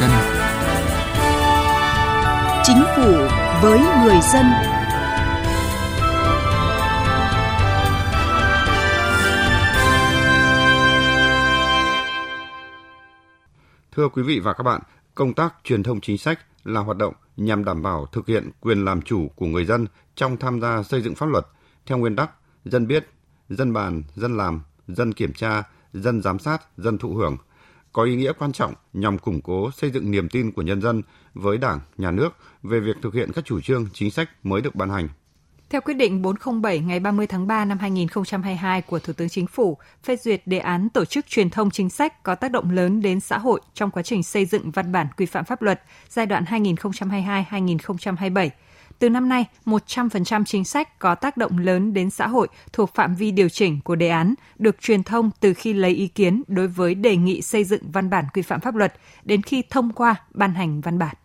dân. Chính phủ với người dân. Thưa quý vị và các bạn, công tác truyền thông chính sách là hoạt động nhằm đảm bảo thực hiện quyền làm chủ của người dân trong tham gia xây dựng pháp luật theo nguyên tắc dân biết, dân bàn, dân làm, dân kiểm tra, dân giám sát, dân thụ hưởng, có ý nghĩa quan trọng nhằm củng cố xây dựng niềm tin của nhân dân với Đảng, Nhà nước về việc thực hiện các chủ trương, chính sách mới được ban hành. Theo quyết định 407 ngày 30 tháng 3 năm 2022 của Thủ tướng Chính phủ phê duyệt đề án tổ chức truyền thông chính sách có tác động lớn đến xã hội trong quá trình xây dựng văn bản quy phạm pháp luật giai đoạn 2022-2027. Từ năm nay, 100% chính sách có tác động lớn đến xã hội thuộc phạm vi điều chỉnh của đề án được truyền thông từ khi lấy ý kiến đối với đề nghị xây dựng văn bản quy phạm pháp luật đến khi thông qua ban hành văn bản.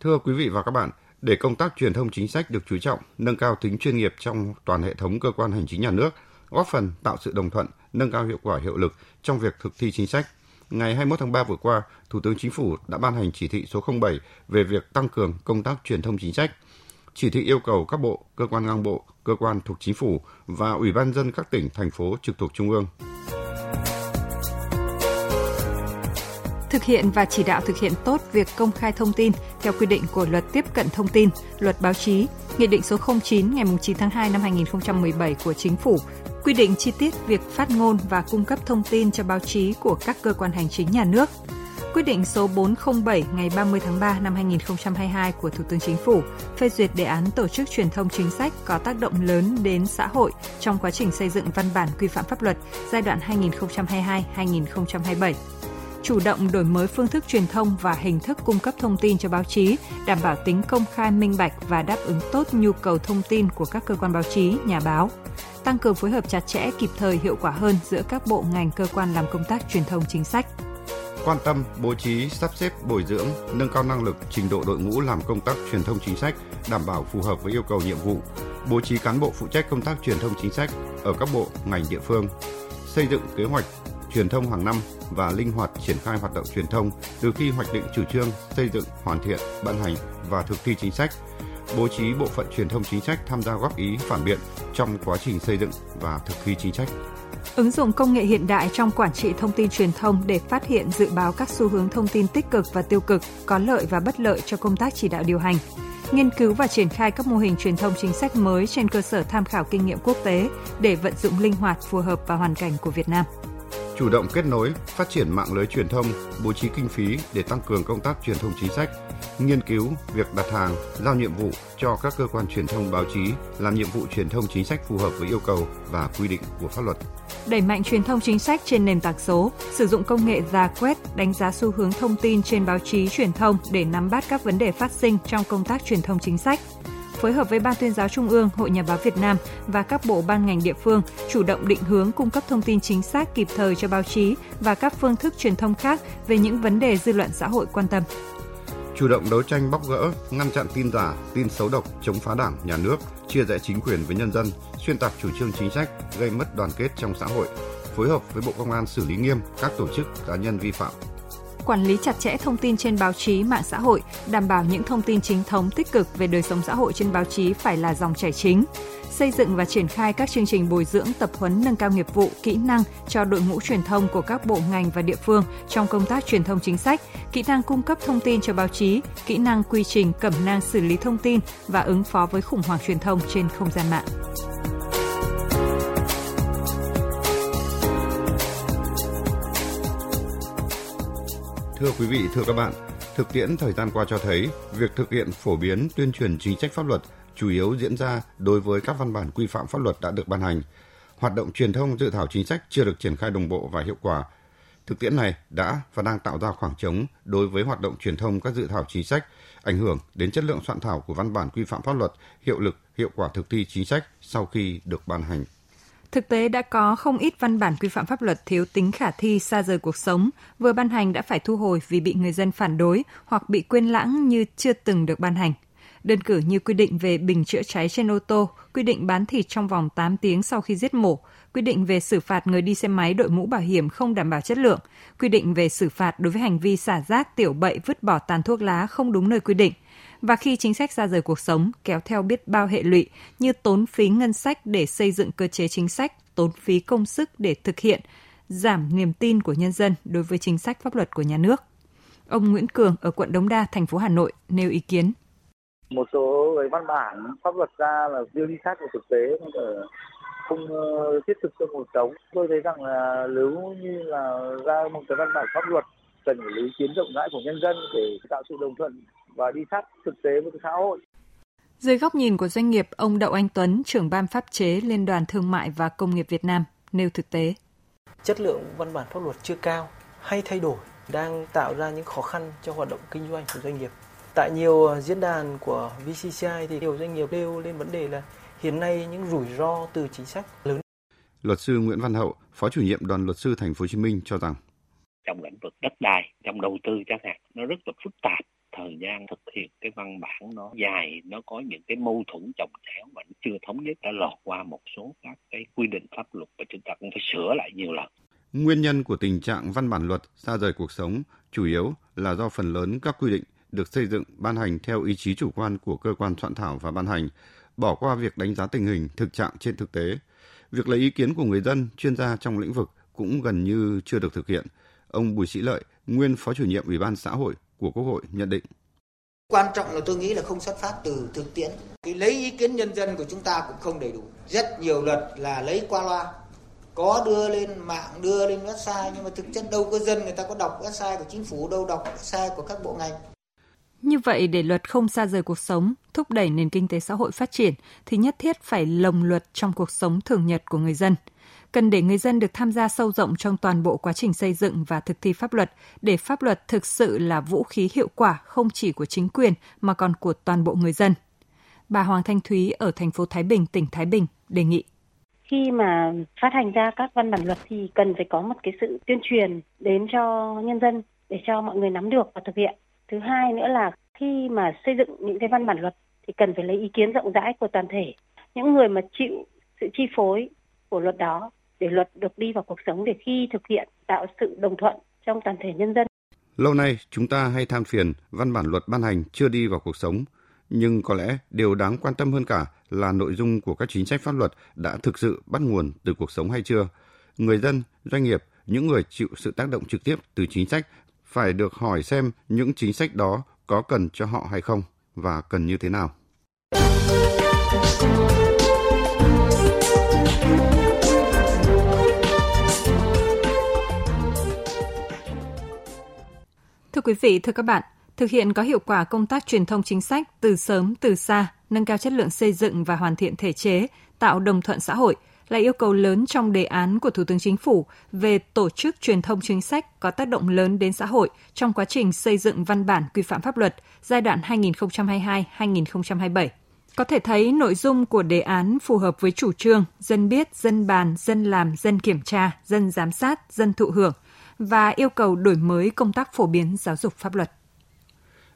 Thưa quý vị và các bạn, để công tác truyền thông chính sách được chú trọng, nâng cao tính chuyên nghiệp trong toàn hệ thống cơ quan hành chính nhà nước, góp phần tạo sự đồng thuận, nâng cao hiệu quả hiệu lực trong việc thực thi chính sách. Ngày 21 tháng 3 vừa qua, Thủ tướng Chính phủ đã ban hành chỉ thị số 07 về việc tăng cường công tác truyền thông chính sách. Chỉ thị yêu cầu các bộ, cơ quan ngang bộ, cơ quan thuộc chính phủ và ủy ban dân các tỉnh, thành phố trực thuộc trung ương thực hiện và chỉ đạo thực hiện tốt việc công khai thông tin theo quy định của Luật Tiếp cận thông tin, Luật báo chí, Nghị định số 09 ngày 9 tháng 2 năm 2017 của Chính phủ quy định chi tiết việc phát ngôn và cung cấp thông tin cho báo chí của các cơ quan hành chính nhà nước. Quyết định số 407 ngày 30 tháng 3 năm 2022 của Thủ tướng Chính phủ phê duyệt đề án tổ chức truyền thông chính sách có tác động lớn đến xã hội trong quá trình xây dựng văn bản quy phạm pháp luật giai đoạn 2022-2027 chủ động đổi mới phương thức truyền thông và hình thức cung cấp thông tin cho báo chí, đảm bảo tính công khai minh bạch và đáp ứng tốt nhu cầu thông tin của các cơ quan báo chí, nhà báo, tăng cường phối hợp chặt chẽ, kịp thời, hiệu quả hơn giữa các bộ ngành cơ quan làm công tác truyền thông chính sách. Quan tâm bố trí sắp xếp bồi dưỡng nâng cao năng lực trình độ đội ngũ làm công tác truyền thông chính sách đảm bảo phù hợp với yêu cầu nhiệm vụ bố trí cán bộ phụ trách công tác truyền thông chính sách ở các bộ ngành địa phương. Xây dựng kế hoạch truyền thông hàng năm và linh hoạt triển khai hoạt động truyền thông từ khi hoạch định chủ trương, xây dựng, hoàn thiện, ban hành và thực thi chính sách, bố trí bộ phận truyền thông chính sách tham gia góp ý phản biện trong quá trình xây dựng và thực thi chính sách. Ứng dụng công nghệ hiện đại trong quản trị thông tin truyền thông để phát hiện dự báo các xu hướng thông tin tích cực và tiêu cực, có lợi và bất lợi cho công tác chỉ đạo điều hành nghiên cứu và triển khai các mô hình truyền thông chính sách mới trên cơ sở tham khảo kinh nghiệm quốc tế để vận dụng linh hoạt phù hợp vào hoàn cảnh của Việt Nam chủ động kết nối, phát triển mạng lưới truyền thông, bố trí kinh phí để tăng cường công tác truyền thông chính sách, nghiên cứu việc đặt hàng, giao nhiệm vụ cho các cơ quan truyền thông báo chí làm nhiệm vụ truyền thông chính sách phù hợp với yêu cầu và quy định của pháp luật. Đẩy mạnh truyền thông chính sách trên nền tảng số, sử dụng công nghệ ra quét, đánh giá xu hướng thông tin trên báo chí truyền thông để nắm bắt các vấn đề phát sinh trong công tác truyền thông chính sách phối hợp với Ban tuyên giáo Trung ương, Hội Nhà báo Việt Nam và các bộ ban ngành địa phương chủ động định hướng cung cấp thông tin chính xác kịp thời cho báo chí và các phương thức truyền thông khác về những vấn đề dư luận xã hội quan tâm. Chủ động đấu tranh bóc gỡ, ngăn chặn tin giả, tin xấu độc, chống phá đảng, nhà nước, chia rẽ chính quyền với nhân dân, xuyên tạc chủ trương chính sách, gây mất đoàn kết trong xã hội, phối hợp với Bộ Công an xử lý nghiêm các tổ chức cá nhân vi phạm quản lý chặt chẽ thông tin trên báo chí, mạng xã hội, đảm bảo những thông tin chính thống tích cực về đời sống xã hội trên báo chí phải là dòng chảy chính xây dựng và triển khai các chương trình bồi dưỡng tập huấn nâng cao nghiệp vụ, kỹ năng cho đội ngũ truyền thông của các bộ ngành và địa phương trong công tác truyền thông chính sách, kỹ năng cung cấp thông tin cho báo chí, kỹ năng quy trình cẩm nang xử lý thông tin và ứng phó với khủng hoảng truyền thông trên không gian mạng. Thưa quý vị, thưa các bạn, thực tiễn thời gian qua cho thấy việc thực hiện phổ biến tuyên truyền chính sách pháp luật chủ yếu diễn ra đối với các văn bản quy phạm pháp luật đã được ban hành. Hoạt động truyền thông dự thảo chính sách chưa được triển khai đồng bộ và hiệu quả. Thực tiễn này đã và đang tạo ra khoảng trống đối với hoạt động truyền thông các dự thảo chính sách, ảnh hưởng đến chất lượng soạn thảo của văn bản quy phạm pháp luật, hiệu lực, hiệu quả thực thi chính sách sau khi được ban hành. Thực tế đã có không ít văn bản quy phạm pháp luật thiếu tính khả thi xa rời cuộc sống, vừa ban hành đã phải thu hồi vì bị người dân phản đối hoặc bị quên lãng như chưa từng được ban hành. Đơn cử như quy định về bình chữa cháy trên ô tô, quy định bán thịt trong vòng 8 tiếng sau khi giết mổ, quy định về xử phạt người đi xe máy đội mũ bảo hiểm không đảm bảo chất lượng, quy định về xử phạt đối với hành vi xả rác tiểu bậy vứt bỏ tàn thuốc lá không đúng nơi quy định. Và khi chính sách ra rời cuộc sống kéo theo biết bao hệ lụy như tốn phí ngân sách để xây dựng cơ chế chính sách, tốn phí công sức để thực hiện, giảm niềm tin của nhân dân đối với chính sách pháp luật của nhà nước. Ông Nguyễn Cường ở quận Đống Đa, thành phố Hà Nội nêu ý kiến. Một số cái văn bản pháp luật ra là chưa đi sát vào thực tế không ờ, thiết thực trong cuộc sống. Tôi thấy rằng là nếu như là ra một cái văn bản pháp luật cần phải lấy kiến rộng rãi của nhân dân để tạo sự đồng thuận và đi sát thực tế với xã hội. Dưới góc nhìn của doanh nghiệp, ông Đậu Anh Tuấn, trưởng ban pháp chế Liên đoàn Thương mại và Công nghiệp Việt Nam, nêu thực tế. Chất lượng văn bản pháp luật chưa cao hay thay đổi đang tạo ra những khó khăn cho hoạt động kinh doanh của doanh nghiệp. Tại nhiều diễn đàn của VCCI thì nhiều doanh nghiệp nêu lên vấn đề là hiện nay những rủi ro từ chính sách lớn. Luật sư Nguyễn Văn Hậu, Phó chủ nhiệm Đoàn luật sư Thành phố Hồ Chí Minh cho rằng trong lĩnh vực đất đai, trong đầu tư chẳng hạn, nó rất là phức tạp thời gian thực hiện cái văn bản nó dài nó có những cái mâu thuẫn chồng chéo và nó chưa thống nhất đã lọt qua một số các cái quy định pháp luật và chúng ta cũng phải sửa lại nhiều lần Nguyên nhân của tình trạng văn bản luật xa rời cuộc sống chủ yếu là do phần lớn các quy định được xây dựng ban hành theo ý chí chủ quan của cơ quan soạn thảo và ban hành, bỏ qua việc đánh giá tình hình thực trạng trên thực tế. Việc lấy ý kiến của người dân, chuyên gia trong lĩnh vực cũng gần như chưa được thực hiện. Ông Bùi Sĩ Lợi, nguyên Phó chủ nhiệm Ủy ban xã hội của Quốc hội nhận định. Quan trọng là tôi nghĩ là không xuất phát từ thực tiễn. Cái lấy ý kiến nhân dân của chúng ta cũng không đầy đủ. Rất nhiều luật là lấy qua loa. Có đưa lên mạng, đưa lên website nhưng mà thực chất đâu có dân người ta có đọc website của chính phủ, đâu đọc website của các bộ ngành. Như vậy để luật không xa rời cuộc sống, thúc đẩy nền kinh tế xã hội phát triển thì nhất thiết phải lồng luật trong cuộc sống thường nhật của người dân – cần để người dân được tham gia sâu rộng trong toàn bộ quá trình xây dựng và thực thi pháp luật để pháp luật thực sự là vũ khí hiệu quả không chỉ của chính quyền mà còn của toàn bộ người dân. Bà Hoàng Thanh Thúy ở thành phố Thái Bình, tỉnh Thái Bình đề nghị khi mà phát hành ra các văn bản luật thì cần phải có một cái sự tuyên truyền đến cho nhân dân để cho mọi người nắm được và thực hiện. Thứ hai nữa là khi mà xây dựng những cái văn bản luật thì cần phải lấy ý kiến rộng rãi của toàn thể những người mà chịu sự chi phối của luật đó để luật được đi vào cuộc sống để khi thực hiện tạo sự đồng thuận trong toàn thể nhân dân. Lâu nay chúng ta hay than phiền văn bản luật ban hành chưa đi vào cuộc sống, nhưng có lẽ điều đáng quan tâm hơn cả là nội dung của các chính sách pháp luật đã thực sự bắt nguồn từ cuộc sống hay chưa. Người dân, doanh nghiệp, những người chịu sự tác động trực tiếp từ chính sách phải được hỏi xem những chính sách đó có cần cho họ hay không và cần như thế nào. Thưa quý vị, thưa các bạn, thực hiện có hiệu quả công tác truyền thông chính sách từ sớm từ xa, nâng cao chất lượng xây dựng và hoàn thiện thể chế, tạo đồng thuận xã hội là yêu cầu lớn trong đề án của Thủ tướng Chính phủ về tổ chức truyền thông chính sách có tác động lớn đến xã hội trong quá trình xây dựng văn bản quy phạm pháp luật giai đoạn 2022-2027. Có thể thấy nội dung của đề án phù hợp với chủ trương dân biết, dân bàn, dân làm, dân kiểm tra, dân giám sát, dân thụ hưởng – và yêu cầu đổi mới công tác phổ biến giáo dục pháp luật.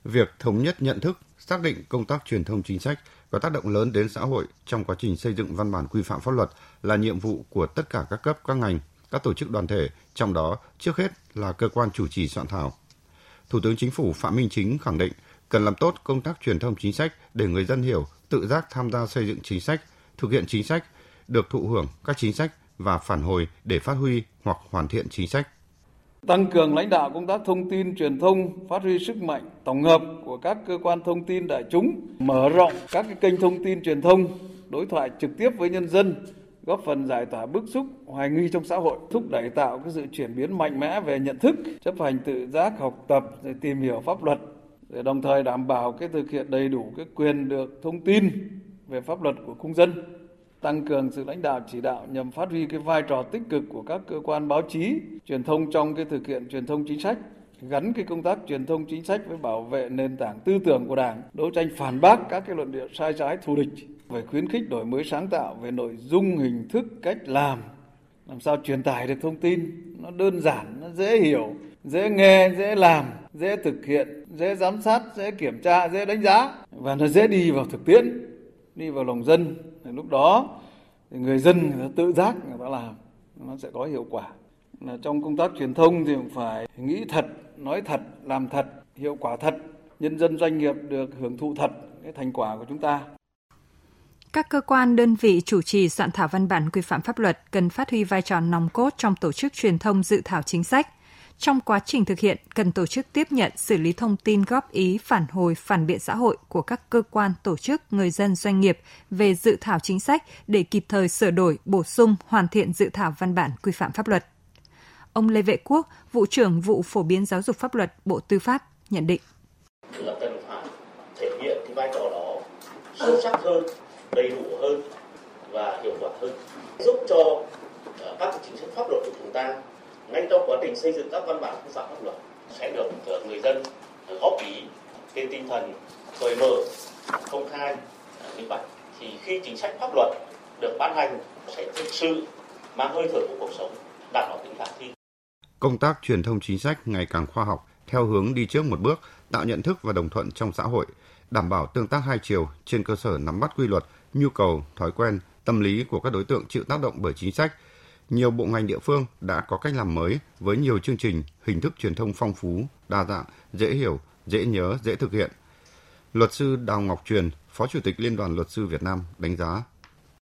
Việc thống nhất nhận thức, xác định công tác truyền thông chính sách có tác động lớn đến xã hội trong quá trình xây dựng văn bản quy phạm pháp luật là nhiệm vụ của tất cả các cấp các ngành, các tổ chức đoàn thể, trong đó trước hết là cơ quan chủ trì soạn thảo. Thủ tướng Chính phủ Phạm Minh Chính khẳng định cần làm tốt công tác truyền thông chính sách để người dân hiểu, tự giác tham gia xây dựng chính sách, thực hiện chính sách, được thụ hưởng các chính sách và phản hồi để phát huy hoặc hoàn thiện chính sách tăng cường lãnh đạo công tác thông tin truyền thông, phát huy sức mạnh tổng hợp của các cơ quan thông tin đại chúng, mở rộng các cái kênh thông tin truyền thông, đối thoại trực tiếp với nhân dân, góp phần giải tỏa bức xúc, hoài nghi trong xã hội, thúc đẩy tạo cái sự chuyển biến mạnh mẽ về nhận thức, chấp hành tự giác học tập để tìm hiểu pháp luật để đồng thời đảm bảo cái thực hiện đầy đủ cái quyền được thông tin về pháp luật của công dân tăng cường sự lãnh đạo chỉ đạo nhằm phát huy cái vai trò tích cực của các cơ quan báo chí, truyền thông trong cái thực hiện truyền thông chính sách, gắn cái công tác truyền thông chính sách với bảo vệ nền tảng tư tưởng của Đảng, đấu tranh phản bác các cái luận điệu sai trái thù địch, phải khuyến khích đổi mới sáng tạo về nội dung, hình thức, cách làm, làm sao truyền tải được thông tin nó đơn giản, nó dễ hiểu, dễ nghe, dễ làm, dễ thực hiện, dễ giám sát, dễ kiểm tra, dễ đánh giá và nó dễ đi vào thực tiễn, đi vào lòng dân. Lúc đó thì người dân người ta tự giác người ta làm nó sẽ có hiệu quả. Là trong công tác truyền thông thì phải nghĩ thật, nói thật, làm thật, hiệu quả thật, nhân dân doanh nghiệp được hưởng thụ thật cái thành quả của chúng ta. Các cơ quan, đơn vị chủ trì soạn thảo văn bản quy phạm pháp luật cần phát huy vai trò nòng cốt trong tổ chức truyền thông dự thảo chính sách. Trong quá trình thực hiện, cần tổ chức tiếp nhận, xử lý thông tin góp ý, phản hồi, phản biện xã hội của các cơ quan, tổ chức, người dân, doanh nghiệp về dự thảo chính sách để kịp thời sửa đổi, bổ sung, hoàn thiện dự thảo văn bản quy phạm pháp luật. Ông Lê Vệ Quốc, vụ trưởng vụ phổ biến giáo dục pháp luật Bộ Tư pháp nhận định. Là cần phải thể hiện cái vai trò đó sâu sắc hơn đầy đủ hơn và hiệu quả hơn giúp cho ờ, các chính sách pháp luật của chúng ta ngay trong quá trình xây dựng các văn bản quy phạm pháp luật sẽ được ờ, người dân ờ, góp ý trên tinh thần cởi mở công khai ờ, minh bạch. Thì khi chính sách pháp luật được ban hành sẽ thực sự mang hơi thở của cuộc sống đảm bảo tính khả thi. Công tác truyền thông chính sách ngày càng khoa học theo hướng đi trước một bước tạo nhận thức và đồng thuận trong xã hội đảm bảo tương tác hai chiều trên cơ sở nắm bắt quy luật nhu cầu, thói quen, tâm lý của các đối tượng chịu tác động bởi chính sách, nhiều bộ ngành địa phương đã có cách làm mới với nhiều chương trình, hình thức truyền thông phong phú, đa dạng, dễ hiểu, dễ nhớ, dễ thực hiện. Luật sư Đào Ngọc Truyền, Phó Chủ tịch Liên đoàn Luật sư Việt Nam đánh giá.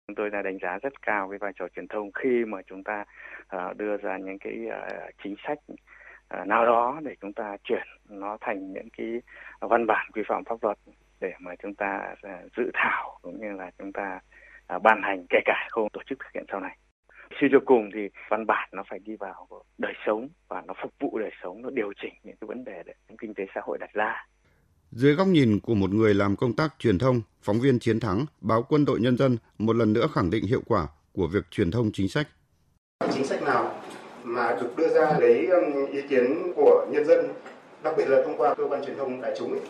Chúng tôi đã đánh giá rất cao cái vai trò truyền thông khi mà chúng ta à, đưa ra những cái à, chính sách à, nào đó để chúng ta chuyển nó thành những cái văn bản quy phạm pháp luật để mà chúng ta dự thảo cũng như là chúng ta ban hành kể cả khâu tổ chức thực hiện sau này suy cho cùng thì văn bản nó phải đi vào đời sống và nó phục vụ đời sống nó điều chỉnh những cái vấn đề để kinh tế xã hội đặt ra dưới góc nhìn của một người làm công tác truyền thông, phóng viên Chiến thắng, báo Quân đội Nhân dân một lần nữa khẳng định hiệu quả của việc truyền thông chính sách. Chính sách nào mà được đưa ra lấy um, ý kiến của nhân dân, đặc biệt là thông qua cơ quan truyền thông đại chúng ấy,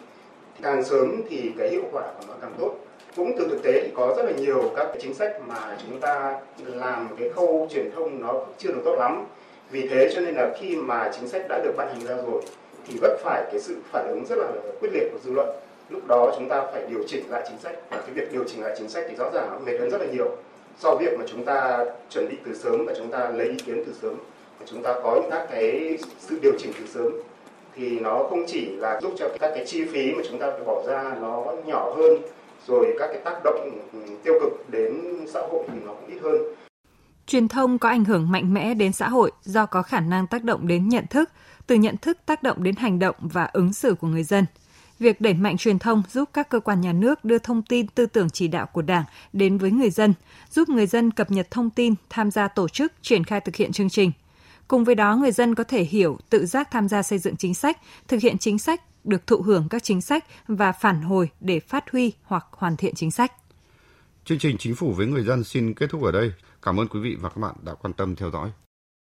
càng sớm thì cái hiệu quả của nó càng tốt cũng từ thực tế thì có rất là nhiều các cái chính sách mà chúng ta làm cái khâu truyền thông nó chưa được tốt lắm. Vì thế cho nên là khi mà chính sách đã được ban hành ra rồi, thì vấp phải cái sự phản ứng rất là quyết liệt của dư luận. Lúc đó chúng ta phải điều chỉnh lại chính sách. Và cái việc điều chỉnh lại chính sách thì rõ ràng nó mệt hơn rất là nhiều so với việc mà chúng ta chuẩn bị từ sớm và chúng ta lấy ý kiến từ sớm. Và chúng ta có những các cái sự điều chỉnh từ sớm thì nó không chỉ là giúp cho các cái chi phí mà chúng ta phải bỏ ra nó nhỏ hơn rồi các cái tác động ừ, tiêu cực đến xã hội thì nó cũng ít hơn. Truyền thông có ảnh hưởng mạnh mẽ đến xã hội do có khả năng tác động đến nhận thức, từ nhận thức tác động đến hành động và ứng xử của người dân. Việc đẩy mạnh truyền thông giúp các cơ quan nhà nước đưa thông tin tư tưởng chỉ đạo của Đảng đến với người dân, giúp người dân cập nhật thông tin, tham gia tổ chức, triển khai thực hiện chương trình – Cùng với đó, người dân có thể hiểu, tự giác tham gia xây dựng chính sách, thực hiện chính sách, được thụ hưởng các chính sách và phản hồi để phát huy hoặc hoàn thiện chính sách. Chương trình Chính phủ với người dân xin kết thúc ở đây. Cảm ơn quý vị và các bạn đã quan tâm theo dõi.